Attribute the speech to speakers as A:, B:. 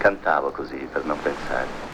A: Cantavo così per non pensare.